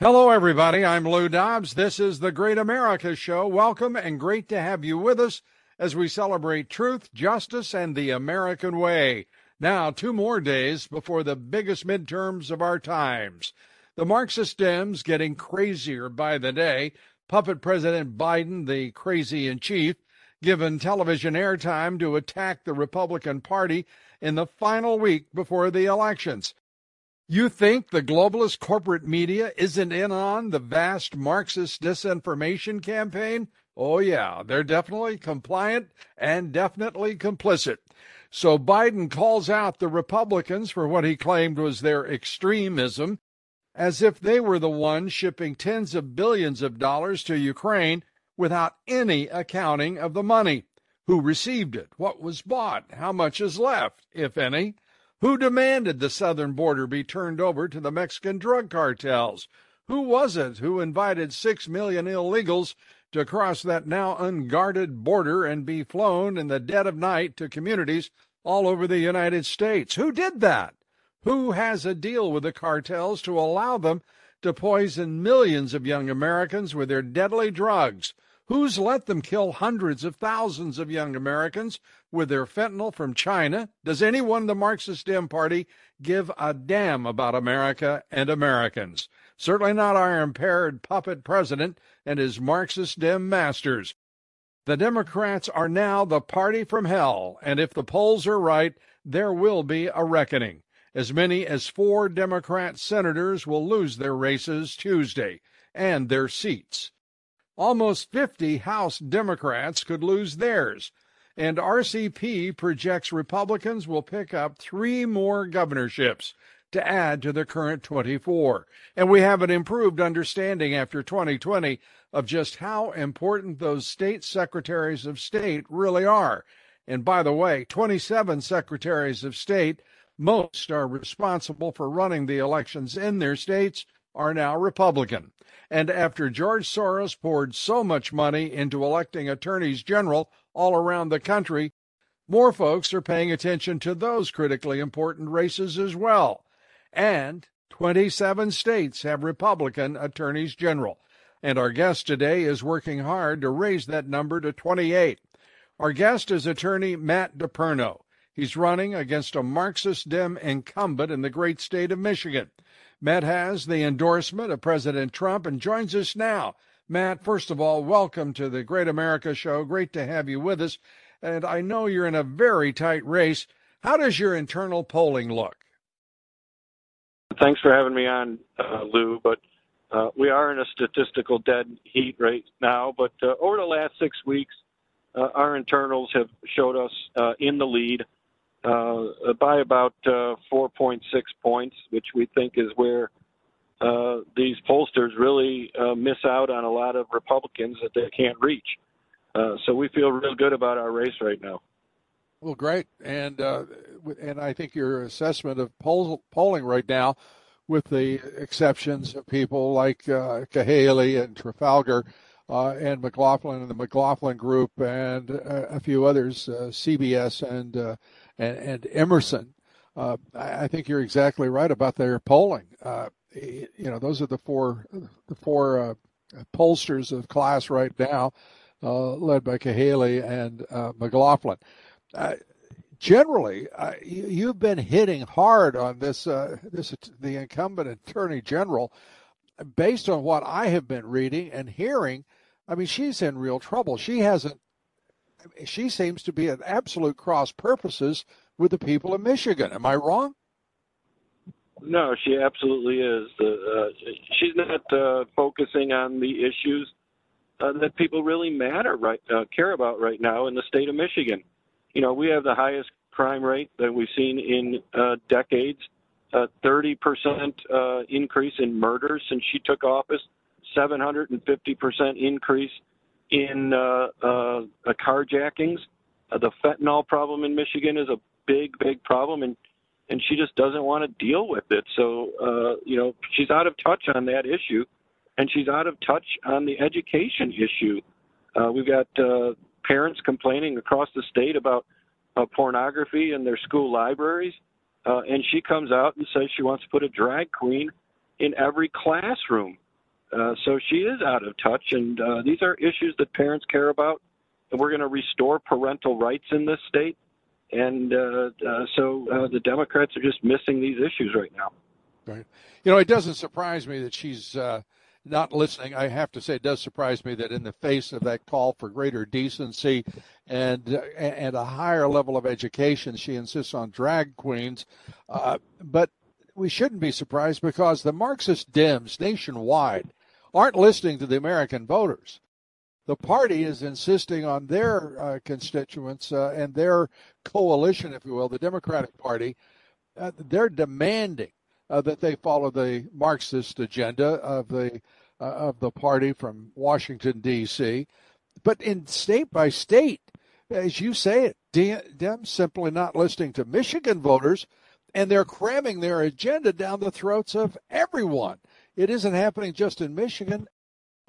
Hello, everybody. I'm Lou Dobbs. This is the Great America Show. Welcome and great to have you with us as we celebrate truth, justice, and the American way. Now, two more days before the biggest midterms of our times. The Marxist Dems getting crazier by the day. Puppet President Biden, the crazy in chief, given television airtime to attack the Republican Party in the final week before the elections. You think the globalist corporate media isn't in on the vast Marxist disinformation campaign? Oh, yeah, they're definitely compliant and definitely complicit. So Biden calls out the Republicans for what he claimed was their extremism, as if they were the ones shipping tens of billions of dollars to Ukraine without any accounting of the money. Who received it? What was bought? How much is left, if any? Who demanded the southern border be turned over to the Mexican drug cartels? Who was it who invited six million illegals to cross that now unguarded border and be flown in the dead of night to communities all over the United States. Who did that? Who has a deal with the cartels to allow them to poison millions of young Americans with their deadly drugs? Who's let them kill hundreds of thousands of young Americans with their fentanyl from China? Does anyone in the Marxist Dem Party give a damn about America and Americans? Certainly not our impaired puppet president and his Marxist Dem masters. The Democrats are now the party from hell, and if the polls are right, there will be a reckoning. As many as four Democrat senators will lose their races Tuesday and their seats. Almost 50 House Democrats could lose theirs, and RCP projects Republicans will pick up three more governorships to add to the current 24. And we have an improved understanding after 2020 of just how important those state secretaries of state really are. And by the way, 27 secretaries of state, most are responsible for running the elections in their states, are now Republican. And after George Soros poured so much money into electing attorneys general all around the country, more folks are paying attention to those critically important races as well and 27 states have Republican attorneys general. And our guest today is working hard to raise that number to 28. Our guest is attorney Matt DePerno. He's running against a Marxist Dem incumbent in the great state of Michigan. Matt has the endorsement of President Trump and joins us now. Matt, first of all, welcome to the Great America Show. Great to have you with us. And I know you're in a very tight race. How does your internal polling look? Thanks for having me on, uh, Lou. But uh, we are in a statistical dead heat right now. But uh, over the last six weeks, uh, our internals have showed us uh, in the lead uh, by about 4.6 points, which we think is where these pollsters really miss out on a lot of Republicans that they can't reach. so we feel real good about our race right now. Well, great, and uh, and I think your assessment of poll, polling right now, with the exceptions of people like uh, Cahaly and Trafalgar, uh, and McLaughlin and the McLaughlin Group, and uh, a few others, uh, CBS and, uh, and, and Emerson. I, I, think you're exactly right about their polling. you know, those are the four the four pollsters of class right now, led by Cahaly and McLaughlin uh, generally, uh, you, have been hitting hard on this uh, this the incumbent attorney general. Based on what I have been reading and hearing, I mean, she's in real trouble. She hasn't. She seems to be at absolute cross purposes with the people of Michigan. Am I wrong? No, she absolutely is. Uh, she's not uh, focusing on the issues uh, that people really matter right uh, care about right now in the state of Michigan you know, we have the highest crime rate that we've seen in uh, decades. a 30% uh, increase in murders since she took office, 750% increase in uh, uh, carjackings. Uh, the fentanyl problem in Michigan is a big, big problem, and and she just doesn't want to deal with it. So, uh, you know, she's out of touch on that issue, and she's out of touch on the education issue. Uh, we've got uh, parents complaining across the state about uh, pornography in their school libraries, uh, and she comes out and says she wants to put a drag queen in every classroom. Uh, so she is out of touch, and uh, these are issues that parents care about. And we're going to restore parental rights in this state, and uh, uh, so uh, the Democrats are just missing these issues right now. Right. You know, it doesn't surprise me that she's not listening. I have to say, it does surprise me that in the face of that call for greater decency and and a higher level of education, she insists on drag queens. But we shouldn't be surprised because the Marxist Dems nationwide aren't listening to the American voters. The party is insisting on their uh, constituents uh, and their coalition, if you will, the Democratic Party. Uh, they're demanding uh, that they follow the Marxist agenda of the uh, of the party from Washington D.C. But in state by state, as you say it, Dems simply not listening to Michigan voters, and they're cramming their agenda down the throats of everyone. It isn't happening just in Michigan.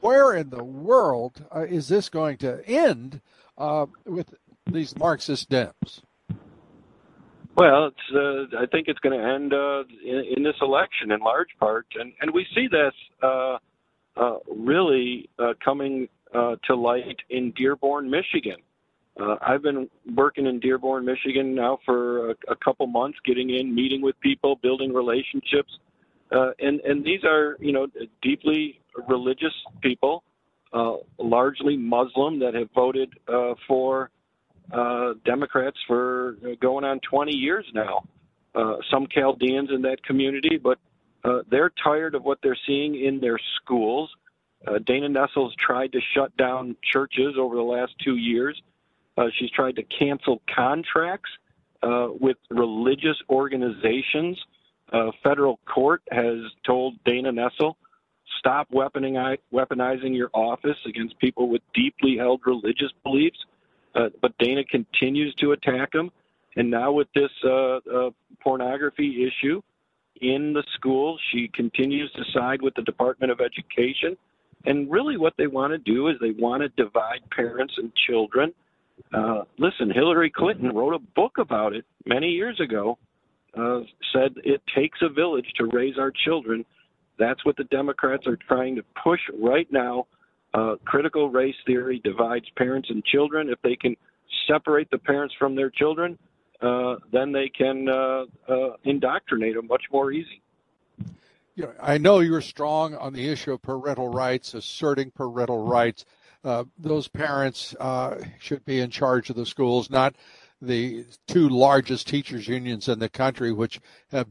Where in the world uh, is this going to end uh, with these Marxist Dems? Well, it's, uh, I think it's going to end uh, in, in, this election in large part, and and we see this uh, uh really uh, coming uh, to light in Dearborn, Michigan. I've been working in Dearborn, Michigan now for a, a, couple months, getting in, meeting with people, building relationships, and and these are you know deeply religious people, largely Muslim, that have voted for uh, Democrats for going on 20 years now. Uh, some Chaldeans in that community, but uh, they're tired of what they're seeing in their schools. Uh, Dana Nessel's tried to shut down churches over the last two years. Uh, she's tried to cancel contracts uh, with religious organizations. Uh, federal court has told Dana Nessel, stop weaponizing your office against people with deeply held religious beliefs. Uh, but Dana continues to attack him. And now with this uh, uh, pornography issue in the schools, she continues to side with the Department of Education. And really, what they want to do is they want to divide parents and children. Uh, listen, Hillary Clinton wrote a book about it many years ago. Uh, said it takes a village to raise our children. That's what the Democrats are trying to push right now uh, critical race theory divides parents and children. If they can separate the parents from their children, uh, then they can uh, uh indoctrinate them much more easy. You know, I know you're strong on the issue of parental rights, asserting parental rights. Uh, those parents uh, should be in charge of the schools, not the two largest teachers unions in the country, which have,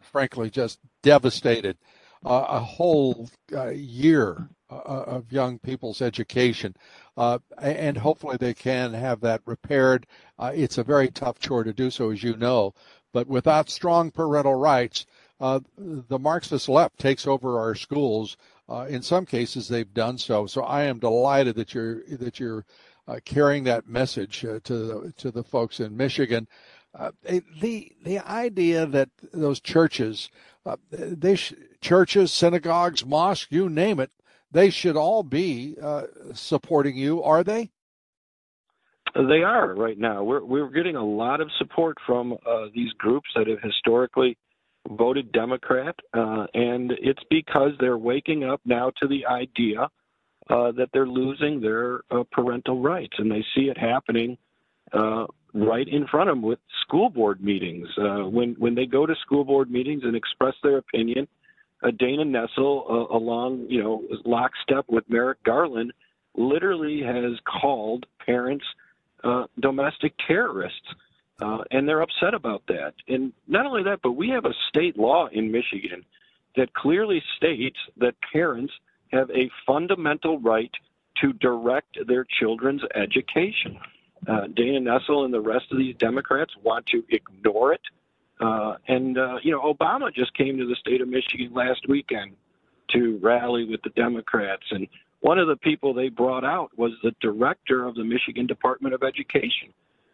frankly, just devastated a whole year uh, of young people's education. Uh, and hopefully they can have that repaired. Uh, it's a very tough chore to do so, as you know. But without strong parental rights, uh, the Marxist left takes over our schools. Uh, in some cases, they've done so. So I am delighted that you're that you're uh, carrying that message to the, to the folks in Michigan. the the idea that those churches, they sh- churches, synagogues, mosques, you name it, they should all be uh, supporting you, are they? They are right now. We're we're getting a lot of support from uh, these groups that have historically voted Democrat, uh, and it's because they're waking up now to the idea uh, that they're losing their uh, parental rights, and they see it happening uh, right in front of them with school board meetings. Uh, when when they go to school board meetings and express their opinion, uh, Dana Nessel, uh, along you know lockstep with Merrick Garland, literally has called parents uh, domestic terrorists, uh, and they're upset about that. And not only that, but we have a state law in Michigan that clearly states that parents have a fundamental right to direct their children's education. Uh, Dana Nessel and the rest of these Democrats want to ignore it Uh, and, uh, you know, Obama just came to the state of Michigan last weekend to rally with the Democrats. And one of the people they brought out was the director of the Michigan Department of Education,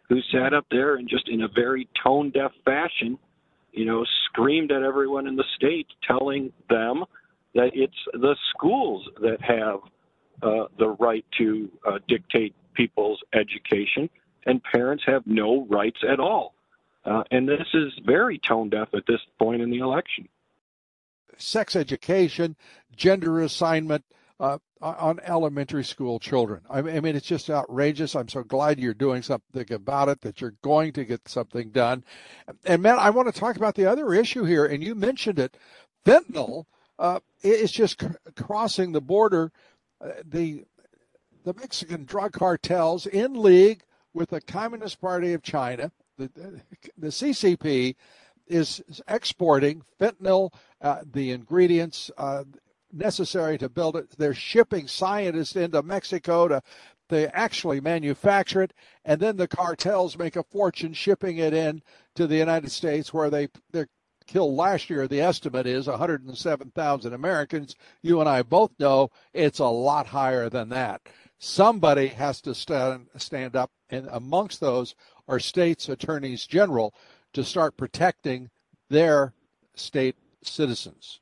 who sat up there and just in a very tone deaf fashion, you know, screamed at everyone in the state, telling them that it's the schools that have uh, the right to uh, dictate people's education, and parents have no rights at all. Uh, and this is very tone deaf at this point in the election. Sex education, gender assignment uh, on elementary school children. I mean, it's just outrageous. I'm so glad you're doing something about it, that you're going to get something done. And, Matt, I want to talk about the other issue here, and you mentioned it fentanyl uh, is just crossing the border. Uh, the the Mexican drug cartels in league with the Communist Party of China the, the CCP is exporting fentanyl, uh, the ingredients uh, necessary to build it. They're shipping scientists into Mexico to they actually manufacture it, and then the cartels make a fortune shipping it in to the United States, where they they killed last year. The estimate is 107,000 Americans. You and I both know it's a lot higher than that. Somebody has to stand stand up, and amongst those are states' attorneys general to start protecting their state citizens.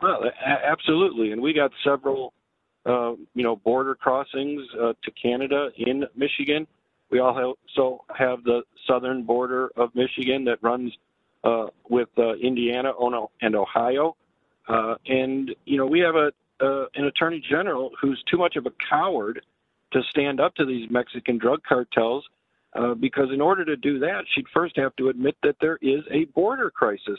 Well, absolutely, and we got several, uh, you know, border crossings uh, to Canada in Michigan. We also have the southern border of Michigan that runs uh, with uh, Indiana and Ohio, uh, and you know we have a uh, an attorney general who's too much of a coward to stand up to these Mexican drug cartels uh, because in order to do that, she'd first have to admit that there is a border crisis.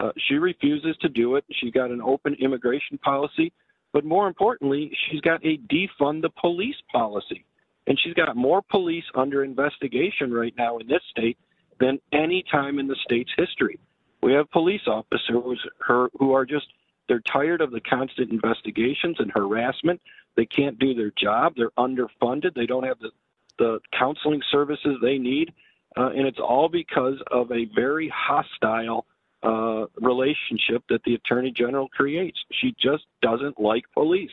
Uh, she refuses to do it. She's got an open immigration policy, but more importantly, she's got a defund the police policy. And she's got more police under investigation right now in this state than any time in the state's history. We have police officers who are just they're tired of the constant investigations and harassment. They can't do their job. They're underfunded. They don't have the the counseling services they need, uh, and it's all because of a very hostile uh, relationship that the attorney general creates. She just doesn't like police.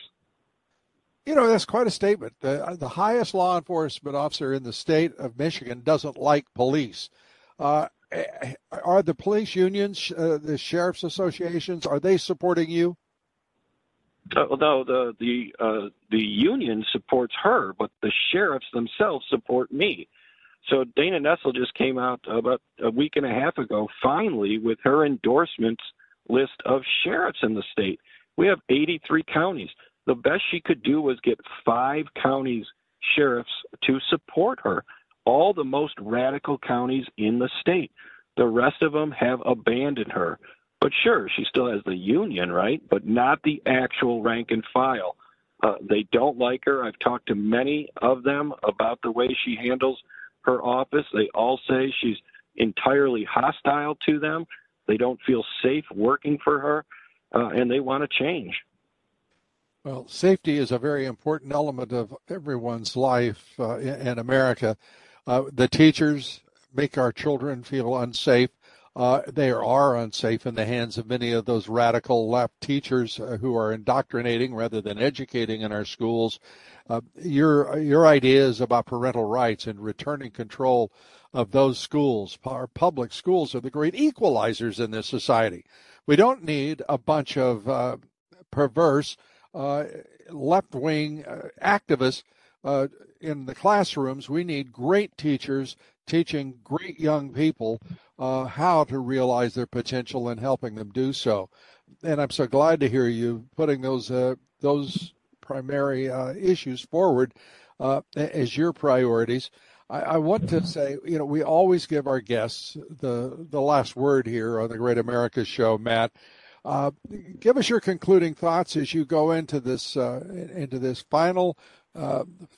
You know, that's quite a statement. The, the highest law enforcement officer in the state of Michigan doesn't like police. Uh, are the police unions, uh, the sheriff's associations, are they supporting you? Uh, no, the the uh, the union supports her, but the sheriffs themselves support me. So Dana Nessel just came out about a week and a half ago, finally, with her endorsements list of sheriffs in the state. We have 83 counties. The best she could do was get five counties sheriffs to support her. All the most radical counties in the state. The rest of them have abandoned her. But sure, she still has the union, right? But not the actual rank and file. Uh, they don't like her. I've talked to many of them about the way she handles her office. They all say she's entirely hostile to them. They don't feel safe working for her, uh, and they want to change. Well, safety is a very important element of everyone's life uh, in, America. Uh, the teachers make our children feel unsafe uh, they are unsafe in the hands of many of those radical left teachers uh, who are indoctrinating rather than educating in our schools. Uh, your your ideas about parental rights and returning control of those schools, our public schools, are the great equalizers in this society. We don't need a bunch of uh, perverse uh, left wing activists in the classrooms. We need great teachers teaching great young people uh, how to realize their potential and helping them do so. And I'm so glad to hear you putting those uh, those primary uh, issues forward uh, as your priorities. I, I, want to say, you know, we always give our guests the the last word here on the Great America Show, Matt. Uh, give us your concluding thoughts as you go into this uh, into this final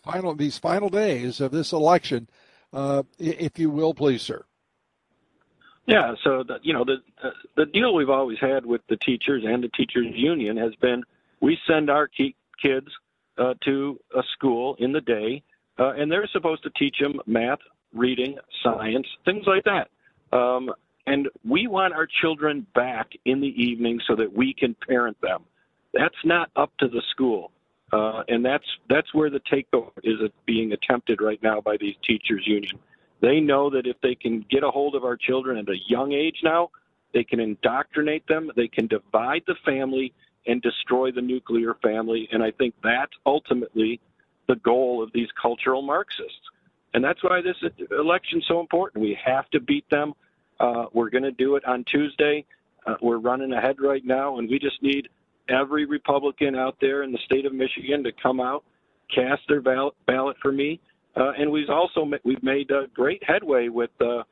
final these final days of this election uh, if you will, please, sir. Yeah, so the, you know the the deal we've always had with the teachers and the teachers union has been we send our kids uh, to a school in the day, uh, and they're supposed to teach them math, reading, science, things like that. Um, And we want our children back in the evening so that we can parent them. That's not up to the school. Uh, and that's that's where the takeover is being attempted right now by these teachers union. They know that if they can get a hold of our children at a young age now, they can indoctrinate them, they can divide the family and destroy the nuclear family. And I think that's ultimately the goal of these cultural Marxists. And that's why this election is so important. We have to beat them. Uh, we're going to do it on Tuesday. Uh, we're running ahead right now, and we just need every Republican out there in the state of Michigan to come out, cast their ballot, ballot for me. Uh, and we've also we've made uh, great headway with uh,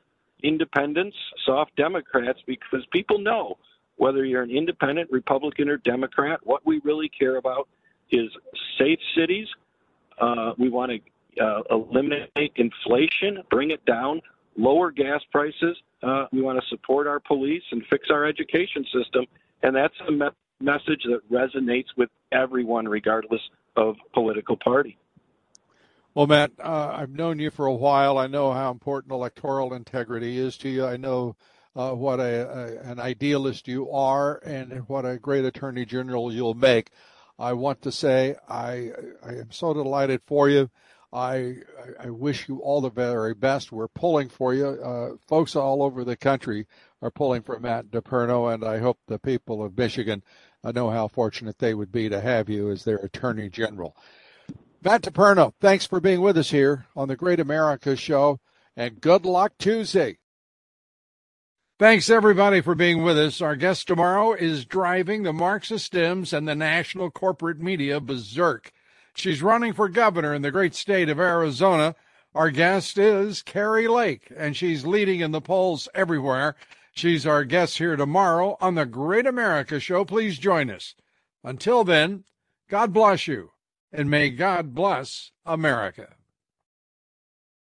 independents, soft Democrats, because people know whether you're an independent, Republican, or Democrat, what we really care about is safe cities. Uh, we want to uh, eliminate inflation, bring it down, lower gas prices. Uh, we want to support our police and fix our education system. And that's a message that resonates with everyone, regardless of political party. Well, Matt, uh, I've known you for a while. I know how important electoral integrity is to you. I know uh, what a, a, an idealist you are and what a great attorney general you'll make. I want to say I, I am so delighted for you. I, I wish you all the very best. We're pulling for you. Uh, folks all over the country are pulling for Matt DePerno, and I hope the people of Michigan know how fortunate they would be to have you as their attorney general. Matt DePerno, thanks for being with us here on the Great America Show, and good luck Tuesday. Thanks everybody for being with us. Our guest tomorrow is driving the Marxist Dems and the national corporate media berserk. She's running for governor in the great state of Arizona. Our guest is Kari Lake, and she's leading in the polls everywhere. She's our guest here tomorrow on the Great America Show. Please join us. Until then, God bless you and may God bless America.